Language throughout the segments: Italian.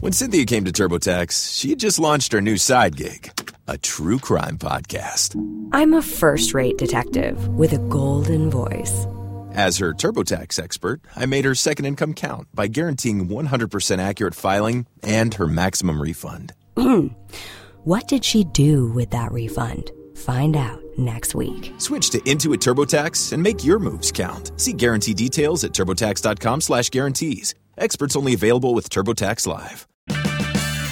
When Cynthia came to TurboTax, she had just launched her new side gig, a true crime podcast. I'm a first rate detective with a golden voice. As her TurboTax expert, I made her second income count by guaranteeing 100% accurate filing and her maximum refund. Hmm. what did she do with that refund? Find out next week. Switch to Intuit TurboTax and make your moves count. See guarantee details at turbotax.com/guarantees. Experts only available with TurboTax Live.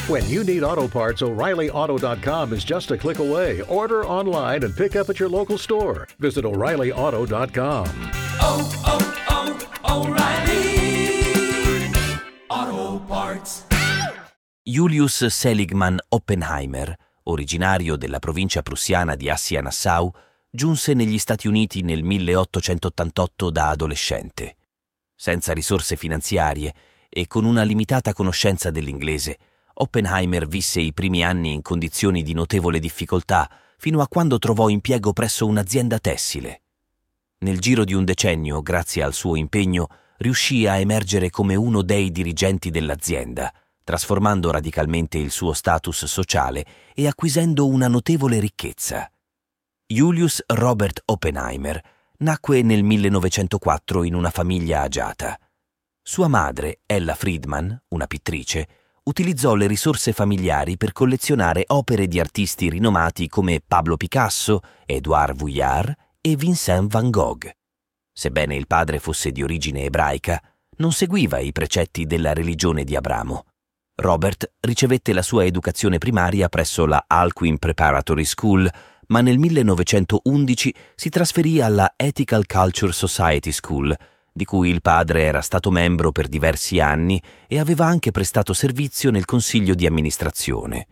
When you need auto parts, O'ReillyAuto.com is just a click away. Order online and pick up at your local store. Visit O'ReillyAuto.com. Oh, oh, oh, O'Reilly Auto Parts. Julius Seligman Oppenheimer, originario della provincia prussiana di Assia-Nassau, giunse negli Stati Uniti nel 1888 da adolescente. Senza risorse finanziarie e con una limitata conoscenza dell'inglese, Oppenheimer visse i primi anni in condizioni di notevole difficoltà fino a quando trovò impiego presso un'azienda tessile. Nel giro di un decennio, grazie al suo impegno, riuscì a emergere come uno dei dirigenti dell'azienda, trasformando radicalmente il suo status sociale e acquisendo una notevole ricchezza. Julius Robert Oppenheimer nacque nel 1904 in una famiglia agiata. Sua madre, Ella Friedman, una pittrice, utilizzò le risorse familiari per collezionare opere di artisti rinomati come Pablo Picasso, Edouard Vuillard e Vincent van Gogh. Sebbene il padre fosse di origine ebraica, non seguiva i precetti della religione di Abramo. Robert ricevette la sua educazione primaria presso la Alcuin Preparatory School, ma nel 1911 si trasferì alla Ethical Culture Society School, di cui il padre era stato membro per diversi anni e aveva anche prestato servizio nel consiglio di amministrazione.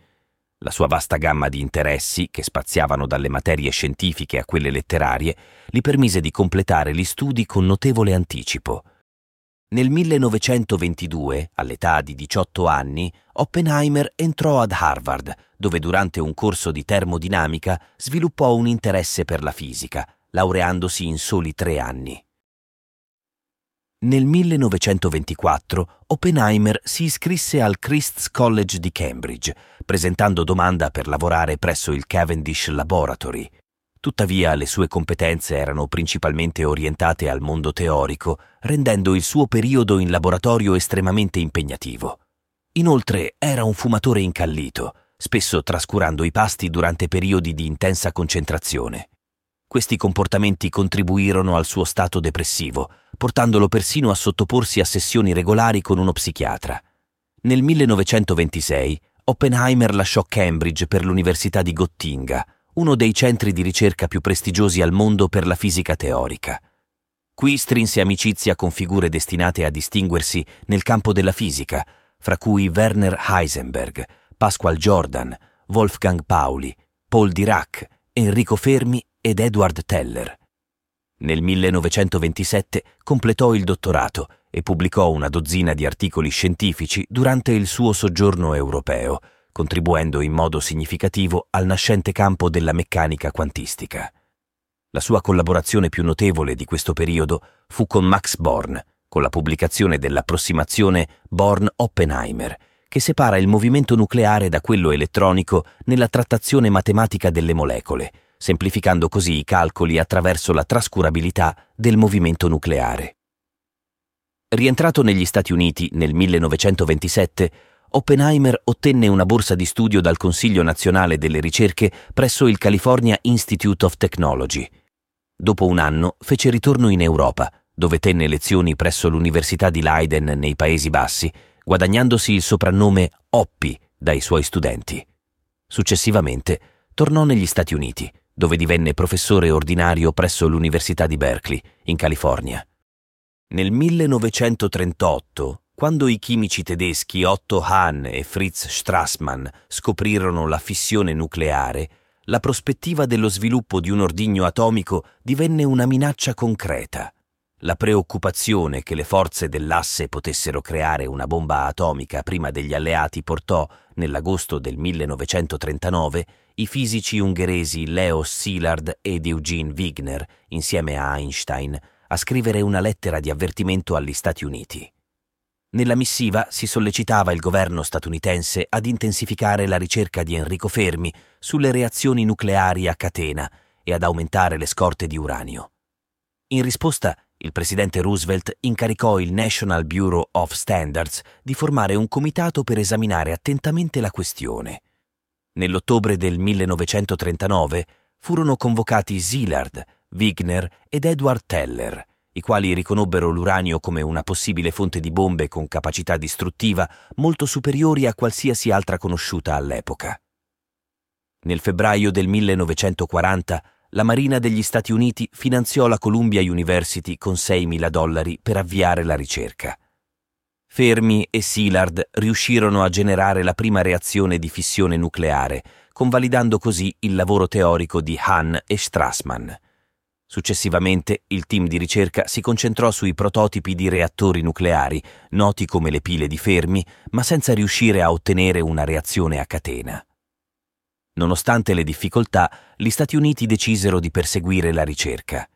La sua vasta gamma di interessi, che spaziavano dalle materie scientifiche a quelle letterarie, gli permise di completare gli studi con notevole anticipo. Nel 1922, all'età di 18 anni, Oppenheimer entrò ad Harvard, dove durante un corso di termodinamica sviluppò un interesse per la fisica, laureandosi in soli tre anni. Nel 1924 Oppenheimer si iscrisse al Christ's College di Cambridge, presentando domanda per lavorare presso il Cavendish Laboratory. Tuttavia le sue competenze erano principalmente orientate al mondo teorico, rendendo il suo periodo in laboratorio estremamente impegnativo. Inoltre era un fumatore incallito, spesso trascurando i pasti durante periodi di intensa concentrazione. Questi comportamenti contribuirono al suo stato depressivo, portandolo persino a sottoporsi a sessioni regolari con uno psichiatra. Nel 1926 Oppenheimer lasciò Cambridge per l'Università di Gottinga, uno dei centri di ricerca più prestigiosi al mondo per la fisica teorica. Qui strinse amicizia con figure destinate a distinguersi nel campo della fisica, fra cui Werner Heisenberg, Pasquale Jordan, Wolfgang Pauli, Paul Dirac, Enrico Fermi ed Edward Teller. Nel 1927 completò il dottorato e pubblicò una dozzina di articoli scientifici durante il suo soggiorno europeo, contribuendo in modo significativo al nascente campo della meccanica quantistica. La sua collaborazione più notevole di questo periodo fu con Max Born, con la pubblicazione dell'approssimazione Born-Oppenheimer, che separa il movimento nucleare da quello elettronico nella trattazione matematica delle molecole, semplificando così i calcoli attraverso la trascurabilità del movimento nucleare. Rientrato negli Stati Uniti nel 1927, Oppenheimer ottenne una borsa di studio dal Consiglio nazionale delle ricerche presso il California Institute of Technology. Dopo un anno fece ritorno in Europa, dove tenne lezioni presso l'Università di Leiden nei Paesi Bassi, guadagnandosi il soprannome Oppi dai suoi studenti. Successivamente tornò negli Stati Uniti, dove divenne professore ordinario presso l'Università di Berkeley, in California. Nel 1938, quando i chimici tedeschi Otto Hahn e Fritz Strassmann scoprirono la fissione nucleare, la prospettiva dello sviluppo di un ordigno atomico divenne una minaccia concreta. La preoccupazione che le forze dell'asse potessero creare una bomba atomica prima degli alleati portò, nell'agosto del 1939, i fisici ungheresi Leo Szilard ed Eugene Wigner, insieme a Einstein, a scrivere una lettera di avvertimento agli Stati Uniti. Nella missiva si sollecitava il governo statunitense ad intensificare la ricerca di Enrico Fermi sulle reazioni nucleari a catena e ad aumentare le scorte di uranio. In risposta, il presidente Roosevelt incaricò il National Bureau of Standards di formare un comitato per esaminare attentamente la questione. Nell'ottobre del 1939 furono convocati Szilard, Wigner ed Edward Teller, i quali riconobbero l'uranio come una possibile fonte di bombe con capacità distruttiva molto superiori a qualsiasi altra conosciuta all'epoca. Nel febbraio del 1940 la Marina degli Stati Uniti finanziò la Columbia University con 6.000 dollari per avviare la ricerca. Fermi e Szilard riuscirono a generare la prima reazione di fissione nucleare, convalidando così il lavoro teorico di Hahn e Strassmann. Successivamente il team di ricerca si concentrò sui prototipi di reattori nucleari, noti come le pile di Fermi, ma senza riuscire a ottenere una reazione a catena. Nonostante le difficoltà, gli Stati Uniti decisero di perseguire la ricerca.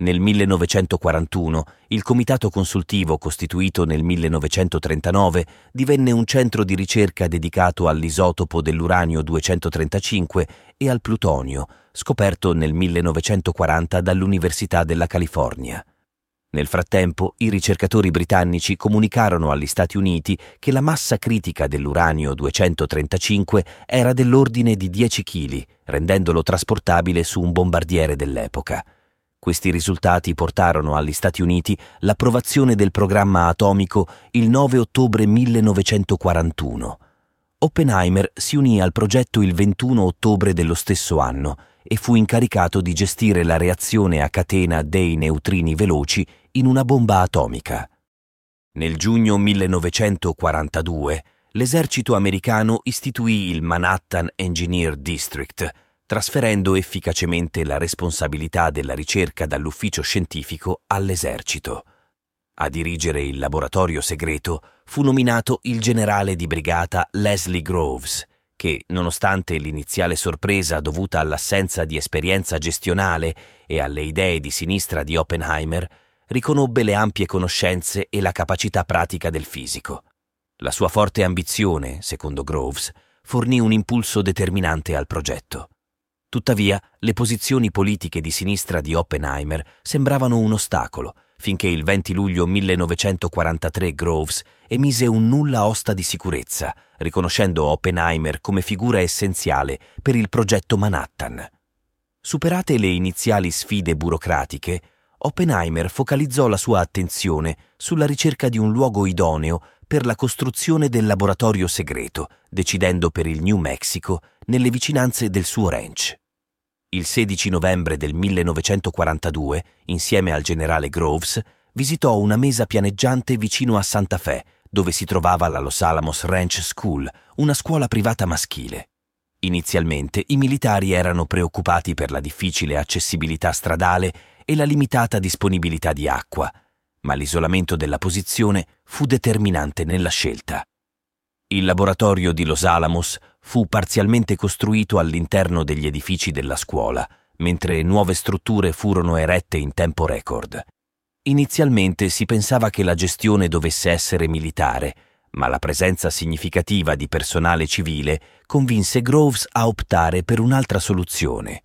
Nel 1941 il comitato consultivo costituito nel 1939 divenne un centro di ricerca dedicato all'isotopo dell'uranio 235 e al plutonio, scoperto nel 1940 dall'Università della California. Nel frattempo, i ricercatori britannici comunicarono agli Stati Uniti che la massa critica dell'uranio 235 era dell'ordine di 10 kg, rendendolo trasportabile su un bombardiere dell'epoca. Questi risultati portarono agli Stati Uniti l'approvazione del programma atomico il 9 ottobre 1941. Oppenheimer si unì al progetto il 21 ottobre dello stesso anno e fu incaricato di gestire la reazione a catena dei neutrini veloci in una bomba atomica. Nel giugno 1942 l'esercito americano istituì il Manhattan Engineer District, trasferendo efficacemente la responsabilità della ricerca dall'ufficio scientifico all'esercito. A dirigere il laboratorio segreto fu nominato il generale di brigata Leslie Groves, che, nonostante l'iniziale sorpresa dovuta all'assenza di esperienza gestionale e alle idee di sinistra di Oppenheimer, riconobbe le ampie conoscenze e la capacità pratica del fisico. La sua forte ambizione, secondo Groves, fornì un impulso determinante al progetto. Tuttavia, le posizioni politiche di sinistra di Oppenheimer sembravano un ostacolo, finché il 20 luglio 1943 Groves emise un nulla osta di sicurezza, riconoscendo Oppenheimer come figura essenziale per il progetto Manhattan. Superate le iniziali sfide burocratiche, Oppenheimer focalizzò la sua attenzione sulla ricerca di un luogo idoneo per la costruzione del laboratorio segreto, decidendo per il New Mexico nelle vicinanze del suo ranch. Il 16 novembre del 1942, insieme al generale Groves, visitò una mesa pianeggiante vicino a Santa Fe, dove si trovava la Los Alamos Ranch School, una scuola privata maschile. Inizialmente i militari erano preoccupati per la difficile accessibilità stradale e la limitata disponibilità di acqua, ma l'isolamento della posizione fu determinante nella scelta. Il laboratorio di Los Alamos fu parzialmente costruito all'interno degli edifici della scuola, mentre nuove strutture furono erette in tempo record. Inizialmente si pensava che la gestione dovesse essere militare, ma la presenza significativa di personale civile convinse Groves a optare per un'altra soluzione.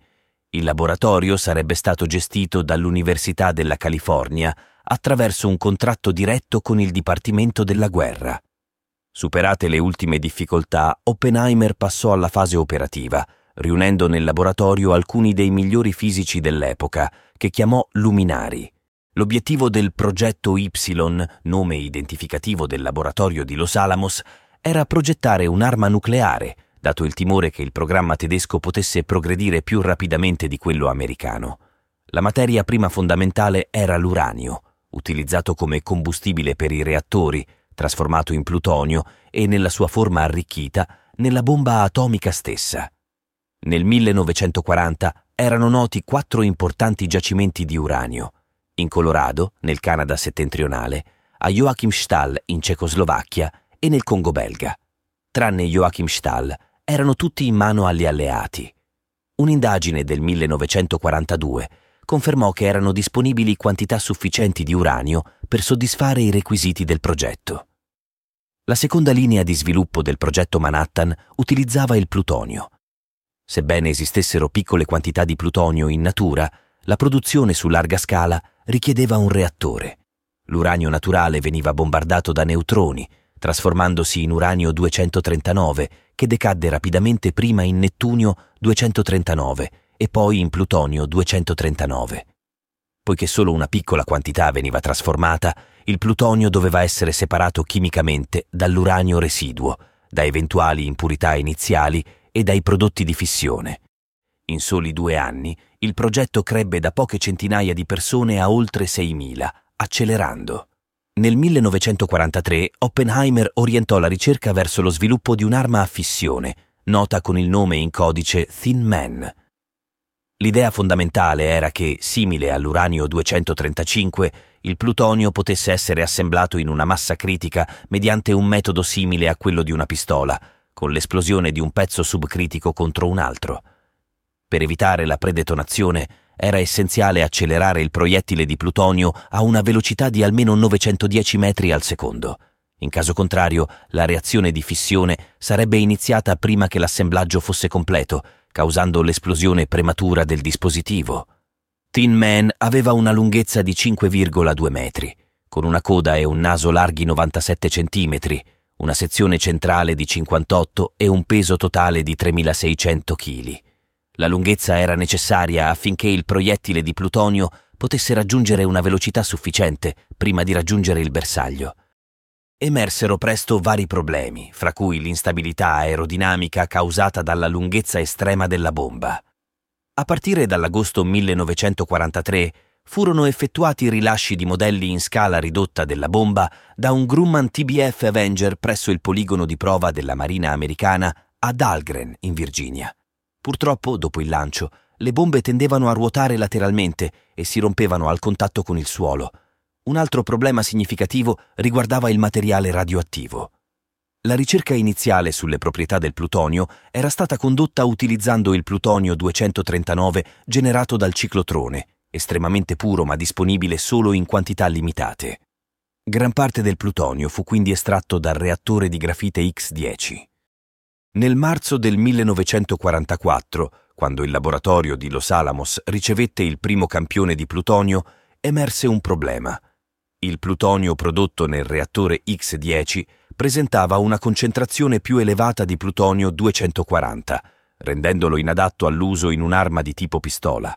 Il laboratorio sarebbe stato gestito dall'Università della California attraverso un contratto diretto con il Dipartimento della Guerra. Superate le ultime difficoltà, Oppenheimer passò alla fase operativa, riunendo nel laboratorio alcuni dei migliori fisici dell'epoca, che chiamò luminari. L'obiettivo del progetto Y, nome identificativo del laboratorio di Los Alamos, era progettare un'arma nucleare, dato il timore che il programma tedesco potesse progredire più rapidamente di quello americano. La materia prima fondamentale era l'uranio, utilizzato come combustibile per i reattori, trasformato in plutonio e nella sua forma arricchita nella bomba atomica stessa. Nel 1940 erano noti quattro importanti giacimenti di uranio, in Colorado, nel Canada settentrionale, a Joachimsthal in Cecoslovacchia e nel Congo belga. Tranne Joachimsthal, erano tutti in mano agli alleati. Un'indagine del 1942 confermò che erano disponibili quantità sufficienti di uranio per soddisfare i requisiti del progetto. La seconda linea di sviluppo del progetto Manhattan utilizzava il plutonio. Sebbene esistessero piccole quantità di plutonio in natura, la produzione su larga scala richiedeva un reattore. L'uranio naturale veniva bombardato da neutroni, trasformandosi in uranio 239, che decadde rapidamente prima in nettunio 239 e poi in plutonio 239. Poiché solo una piccola quantità veniva trasformata, il plutonio doveva essere separato chimicamente dall'uranio residuo, da eventuali impurità iniziali e dai prodotti di fissione. In soli due anni il progetto crebbe da poche centinaia di persone a oltre 6.000, accelerando. Nel 1943 Oppenheimer orientò la ricerca verso lo sviluppo di un'arma a fissione, nota con il nome in codice Thin Man. L'idea fondamentale era che, simile all'uranio 235, il plutonio potesse essere assemblato in una massa critica mediante un metodo simile a quello di una pistola, con l'esplosione di un pezzo subcritico contro un altro. Per evitare la predetonazione era essenziale accelerare il proiettile di plutonio a una velocità di almeno 910 metri al secondo. In caso contrario, la reazione di fissione sarebbe iniziata prima che l'assemblaggio fosse completo, causando l'esplosione prematura del dispositivo. Tin Man aveva una lunghezza di 5,2 metri, con una coda e un naso larghi 97 centimetri, una sezione centrale di 58 e un peso totale di 3600 kg. La lunghezza era necessaria affinché il proiettile di plutonio potesse raggiungere una velocità sufficiente prima di raggiungere il bersaglio. Emersero presto vari problemi, fra cui l'instabilità aerodinamica causata dalla lunghezza estrema della bomba. A partire dall'agosto 1943 furono effettuati rilasci di modelli in scala ridotta della bomba da un Grumman TBF Avenger presso il poligono di prova della Marina americana a Dahlgren, in Virginia. Purtroppo, dopo il lancio, le bombe tendevano a ruotare lateralmente e si rompevano al contatto con il suolo. Un altro problema significativo riguardava il materiale radioattivo. La ricerca iniziale sulle proprietà del plutonio era stata condotta utilizzando il plutonio 239 generato dal ciclotrone, estremamente puro ma disponibile solo in quantità limitate. Gran parte del plutonio fu quindi estratto dal reattore di grafite X10. Nel marzo del 1944, quando il laboratorio di Los Alamos ricevette il primo campione di plutonio, emerse un problema. Il plutonio prodotto nel reattore X10 presentava una concentrazione più elevata di plutonio 240, rendendolo inadatto all'uso in un'arma di tipo pistola.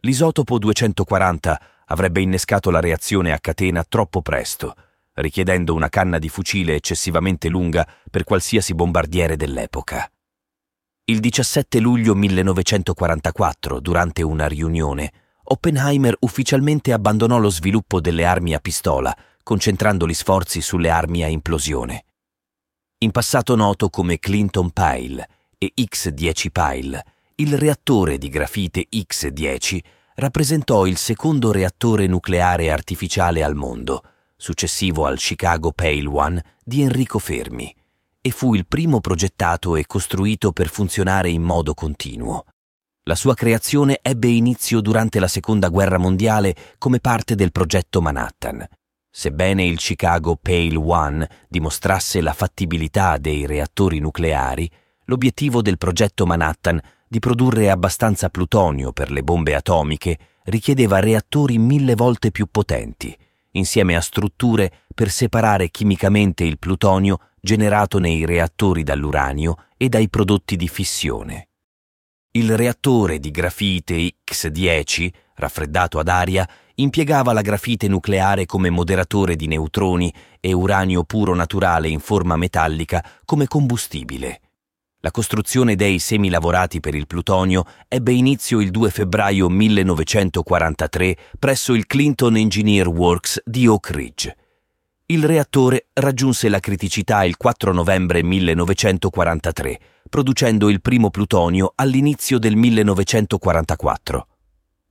L'isotopo 240 avrebbe innescato la reazione a catena troppo presto richiedendo una canna di fucile eccessivamente lunga per qualsiasi bombardiere dell'epoca. Il 17 luglio 1944, durante una riunione, Oppenheimer ufficialmente abbandonò lo sviluppo delle armi a pistola, concentrando gli sforzi sulle armi a implosione. In passato noto come Clinton Pile e X-10 Pile, il reattore di grafite X-10 rappresentò il secondo reattore nucleare artificiale al mondo, successivo al Chicago Pale One di Enrico Fermi, e fu il primo progettato e costruito per funzionare in modo continuo. La sua creazione ebbe inizio durante la Seconda Guerra Mondiale come parte del progetto Manhattan. Sebbene il Chicago Pale One dimostrasse la fattibilità dei reattori nucleari, l'obiettivo del progetto Manhattan di produrre abbastanza plutonio per le bombe atomiche richiedeva reattori mille volte più potenti, insieme a strutture per separare chimicamente il plutonio generato nei reattori dall'uranio e dai prodotti di fissione. Il reattore di grafite X10, raffreddato ad aria, impiegava la grafite nucleare come moderatore di neutroni e uranio puro naturale in forma metallica come combustibile. La costruzione dei semilavorati per il plutonio ebbe inizio il 2 febbraio 1943 presso il Clinton Engineer Works di Oak Ridge. Il reattore raggiunse la criticità il 4 novembre 1943, producendo il primo plutonio all'inizio del 1944.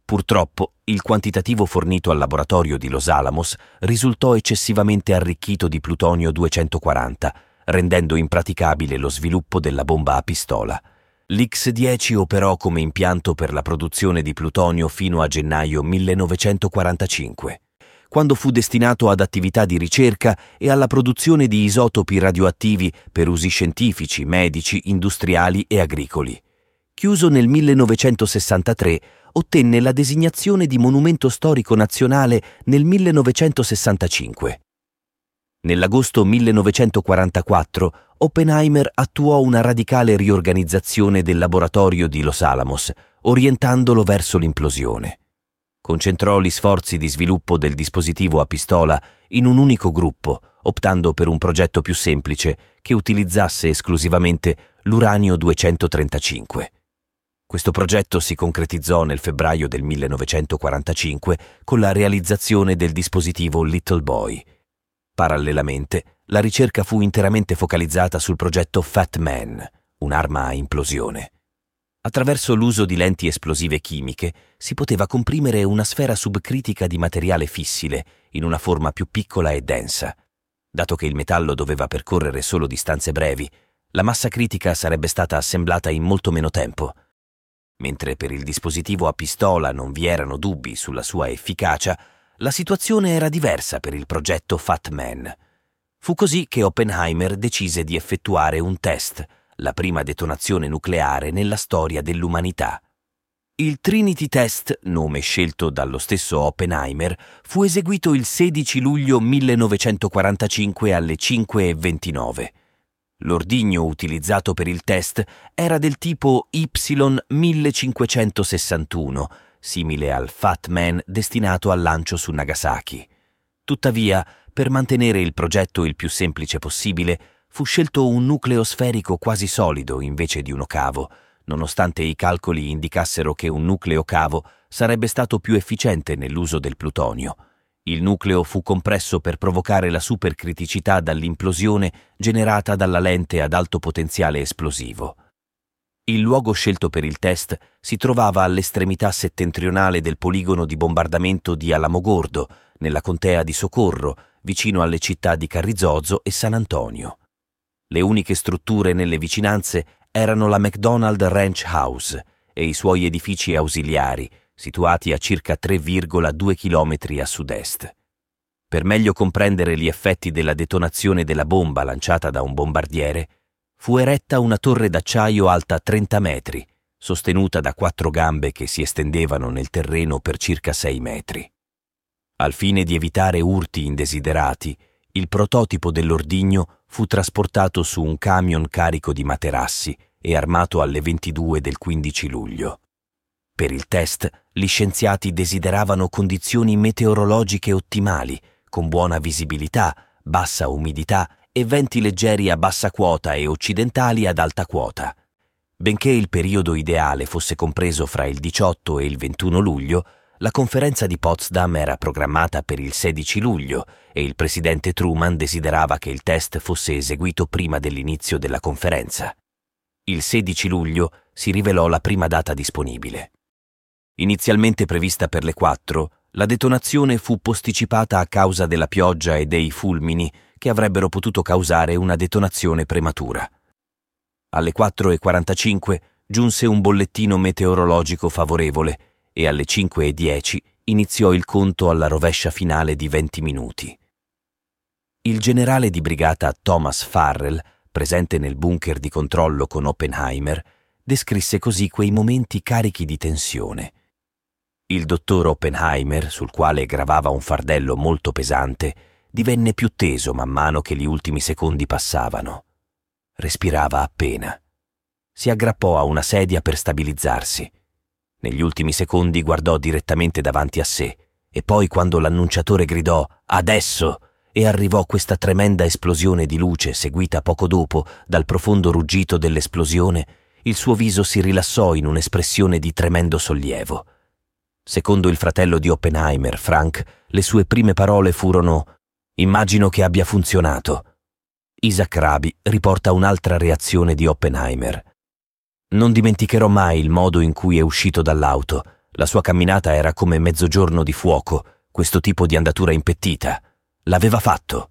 Purtroppo, il quantitativo fornito al laboratorio di Los Alamos risultò eccessivamente arricchito di plutonio 240, rendendo impraticabile lo sviluppo della bomba a pistola. L'X-10 operò come impianto per la produzione di plutonio fino a gennaio 1945, quando fu destinato ad attività di ricerca e alla produzione di isotopi radioattivi per usi scientifici, medici, industriali e agricoli. Chiuso nel 1963, ottenne la designazione di monumento storico nazionale nel 1965. Nell'agosto 1944 Oppenheimer attuò una radicale riorganizzazione del laboratorio di Los Alamos, orientandolo verso l'implosione. Concentrò gli sforzi di sviluppo del dispositivo a pistola in un unico gruppo, optando per un progetto più semplice che utilizzasse esclusivamente l'uranio 235. Questo progetto si concretizzò nel febbraio del 1945 con la realizzazione del dispositivo Little Boy. Parallelamente, la ricerca fu interamente focalizzata sul progetto Fat Man, un'arma a implosione. Attraverso l'uso di lenti esplosive chimiche si poteva comprimere una sfera subcritica di materiale fissile in una forma più piccola e densa. Dato che il metallo doveva percorrere solo distanze brevi, la massa critica sarebbe stata assemblata in molto meno tempo Mentre per il dispositivo a pistola non vi erano dubbi sulla sua efficacia, la situazione era diversa per il progetto Fat Man. Fu così che Oppenheimer decise di effettuare un test, la prima detonazione nucleare nella storia dell'umanità. Il Trinity Test, nome scelto dallo stesso Oppenheimer, fu eseguito il 16 luglio 1945 alle 5.29. L'ordigno utilizzato per il test era del tipo Y1561, simile al Fat Man destinato al lancio su Nagasaki. Tuttavia, per mantenere il progetto il più semplice possibile, fu scelto un nucleo sferico quasi solido invece di uno cavo, nonostante i calcoli indicassero che un nucleo cavo sarebbe stato più efficiente nell'uso del plutonio. Il nucleo fu compresso per provocare la supercriticità dall'implosione generata dalla lente ad alto potenziale esplosivo. Il luogo scelto per il test si trovava all'estremità settentrionale del poligono di bombardamento di Alamogordo, nella contea di Socorro, vicino alle città di Carrizozo e San Antonio. Le uniche strutture nelle vicinanze erano la McDonald Ranch House e i suoi edifici ausiliari, situati a circa 3,2 km a sud-est. Per meglio comprendere gli effetti della detonazione della bomba lanciata da un bombardiere, fu eretta una torre d'acciaio alta 30 metri, sostenuta da quattro gambe che si estendevano nel terreno per circa 6 metri. Al fine di evitare urti indesiderati, il prototipo dell'ordigno fu trasportato su un camion carico di materassi e armato alle 22 del 15 luglio. Per il test, gli scienziati desideravano condizioni meteorologiche ottimali, con buona visibilità, bassa umidità e venti leggeri a bassa quota e occidentali ad alta quota. Benché il periodo ideale fosse compreso fra il 18 e il 21 luglio, la conferenza di Potsdam era programmata per il 16 luglio e il presidente Truman desiderava che il test fosse eseguito prima dell'inizio della conferenza. Il 16 luglio si rivelò la prima data disponibile. Inizialmente prevista per le 4, la detonazione fu posticipata a causa della pioggia e dei fulmini che avrebbero potuto causare una detonazione prematura. Alle 4.45 giunse un bollettino meteorologico favorevole e alle 5.10 iniziò il conto alla rovescia finale di 20 minuti. Il generale di brigata Thomas Farrell, presente nel bunker di controllo con Oppenheimer, descrisse così quei momenti carichi di tensione. Il dottor Oppenheimer, sul quale gravava un fardello molto pesante, divenne più teso man mano che gli ultimi secondi passavano. Respirava appena. Si aggrappò a una sedia per stabilizzarsi. Negli ultimi secondi guardò direttamente davanti a sé e poi quando l'annunciatore gridò Adesso! e arrivò questa tremenda esplosione di luce seguita poco dopo dal profondo ruggito dell'esplosione, il suo viso si rilassò in un'espressione di tremendo sollievo. Secondo il fratello di Oppenheimer, Frank, le sue prime parole furono Immagino che abbia funzionato. Isaac Rabi riporta un'altra reazione di Oppenheimer. Non dimenticherò mai il modo in cui è uscito dall'auto. La sua camminata era come mezzogiorno di fuoco, questo tipo di andatura impettita. L'aveva fatto.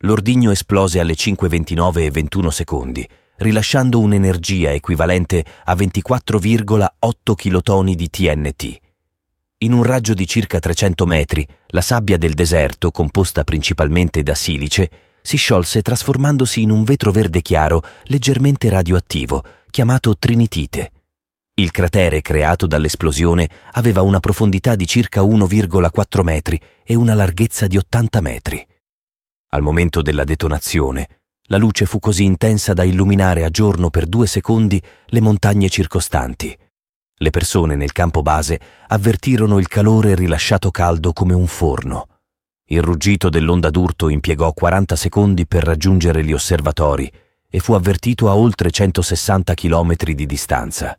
L'ordigno esplose alle 5.29 e 21 secondi, rilasciando un'energia equivalente a 24,8 kilotoni di TNT. In un raggio di circa 300 metri, la sabbia del deserto, composta principalmente da silice, si sciolse trasformandosi in un vetro verde chiaro leggermente radioattivo, chiamato trinitite. Il cratere creato dall'esplosione aveva una profondità di circa 1,4 metri e una larghezza di 80 metri. Al momento della detonazione, la luce fu così intensa da illuminare a giorno per due secondi le montagne circostanti. Le persone nel campo base avvertirono il calore rilasciato caldo come un forno. Il ruggito dell'onda d'urto impiegò 40 secondi per raggiungere gli osservatori e fu avvertito a oltre 160 km di distanza.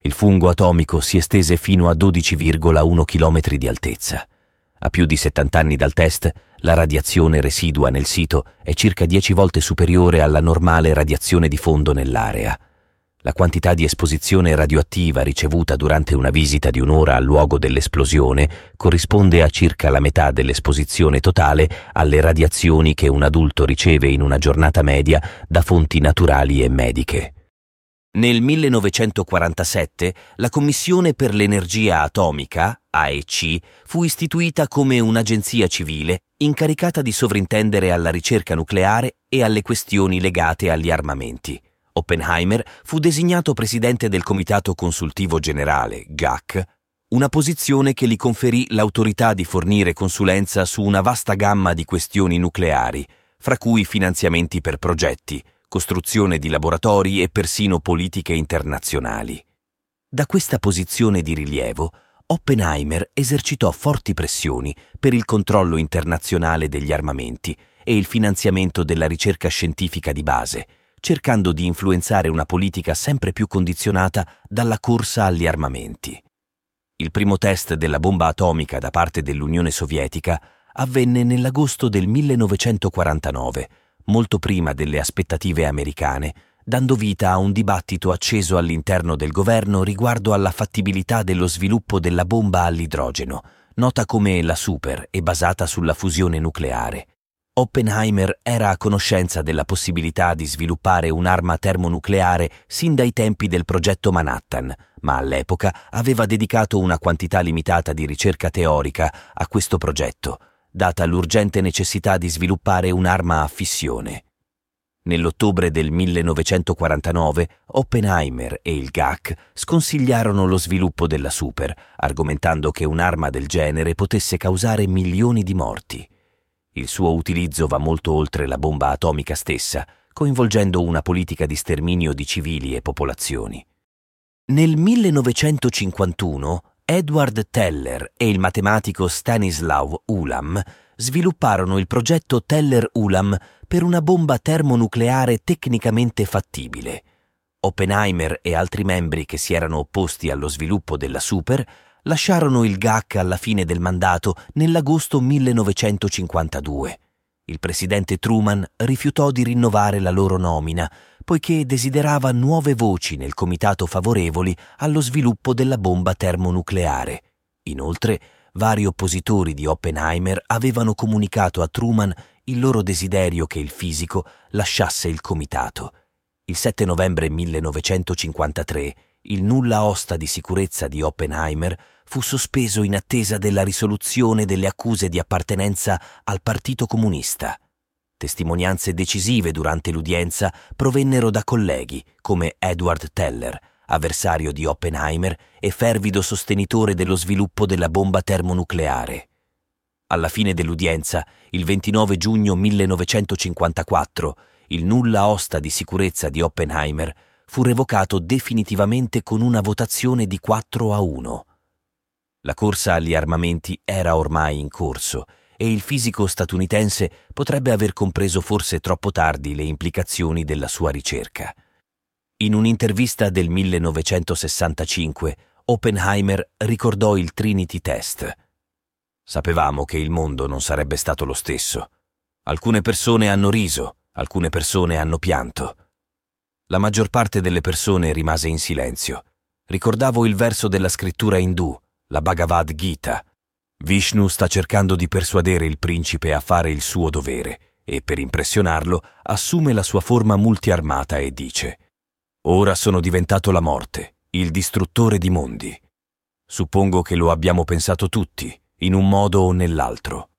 Il fungo atomico si estese fino a 12,1 km di altezza. A più di 70 anni dal test, la radiazione residua nel sito è circa 10 volte superiore alla normale radiazione di fondo nell'area. La quantità di esposizione radioattiva ricevuta durante una visita di un'ora al luogo dell'esplosione corrisponde a circa la metà dell'esposizione totale alle radiazioni che un adulto riceve in una giornata media da fonti naturali e mediche. Nel 1947 la Commissione per l'energia atomica, AEC, fu istituita come un'agenzia civile incaricata di sovrintendere alla ricerca nucleare e alle questioni legate agli armamenti. Oppenheimer fu designato presidente del Comitato Consultivo Generale, GAC, una posizione che gli conferì l'autorità di fornire consulenza su una vasta gamma di questioni nucleari, fra cui finanziamenti per progetti, costruzione di laboratori e persino politiche internazionali. Da questa posizione di rilievo, Oppenheimer esercitò forti pressioni per il controllo internazionale degli armamenti e il finanziamento della ricerca scientifica di base, cercando di influenzare una politica sempre più condizionata dalla corsa agli armamenti. Il primo test della bomba atomica da parte dell'Unione Sovietica avvenne nell'agosto del 1949, molto prima delle aspettative americane, dando vita a un dibattito acceso all'interno del governo riguardo alla fattibilità dello sviluppo della bomba all'idrogeno, nota come la super e basata sulla fusione nucleare. Oppenheimer era a conoscenza della possibilità di sviluppare un'arma termonucleare sin dai tempi del progetto Manhattan, ma all'epoca aveva dedicato una quantità limitata di ricerca teorica a questo progetto, data l'urgente necessità di sviluppare un'arma a fissione. Nell'ottobre del 1949 Oppenheimer e il GAC sconsigliarono lo sviluppo della super, argomentando che un'arma del genere potesse causare milioni di morti. Il suo utilizzo va molto oltre la bomba atomica stessa, coinvolgendo una politica di sterminio di civili e popolazioni. Nel 1951 Edward Teller e il matematico Stanislaw Ulam svilupparono il progetto Teller-Ulam per una bomba termonucleare tecnicamente fattibile. Oppenheimer e altri membri che si erano opposti allo sviluppo della super lasciarono il GAC alla fine del mandato nell'agosto 1952. Il presidente Truman rifiutò di rinnovare la loro nomina, poiché desiderava nuove voci nel comitato favorevoli allo sviluppo della bomba termonucleare. Inoltre, vari oppositori di Oppenheimer avevano comunicato a Truman il loro desiderio che il fisico lasciasse il comitato. Il 7 novembre 1953 il nulla osta di sicurezza di Oppenheimer fu sospeso in attesa della risoluzione delle accuse di appartenenza al Partito Comunista. Testimonianze decisive durante l'udienza provennero da colleghi come Edward Teller, avversario di Oppenheimer e fervido sostenitore dello sviluppo della bomba termonucleare. Alla fine dell'udienza, il 29 giugno 1954, il nulla osta di sicurezza di Oppenheimer fu revocato definitivamente con una votazione di 4 a 1. La corsa agli armamenti era ormai in corso e il fisico statunitense potrebbe aver compreso forse troppo tardi le implicazioni della sua ricerca. In un'intervista del 1965, Oppenheimer ricordò il Trinity Test. Sapevamo che il mondo non sarebbe stato lo stesso. Alcune persone hanno riso, alcune persone hanno pianto. La maggior parte delle persone rimase in silenzio. Ricordavo il verso della scrittura indù, la Bhagavad Gita. Vishnu sta cercando di persuadere il principe a fare il suo dovere e, per impressionarlo, assume la sua forma multiarmata e dice Ora sono diventato la morte, il distruttore di mondi. Suppongo che lo abbiamo pensato tutti, in un modo o nell'altro.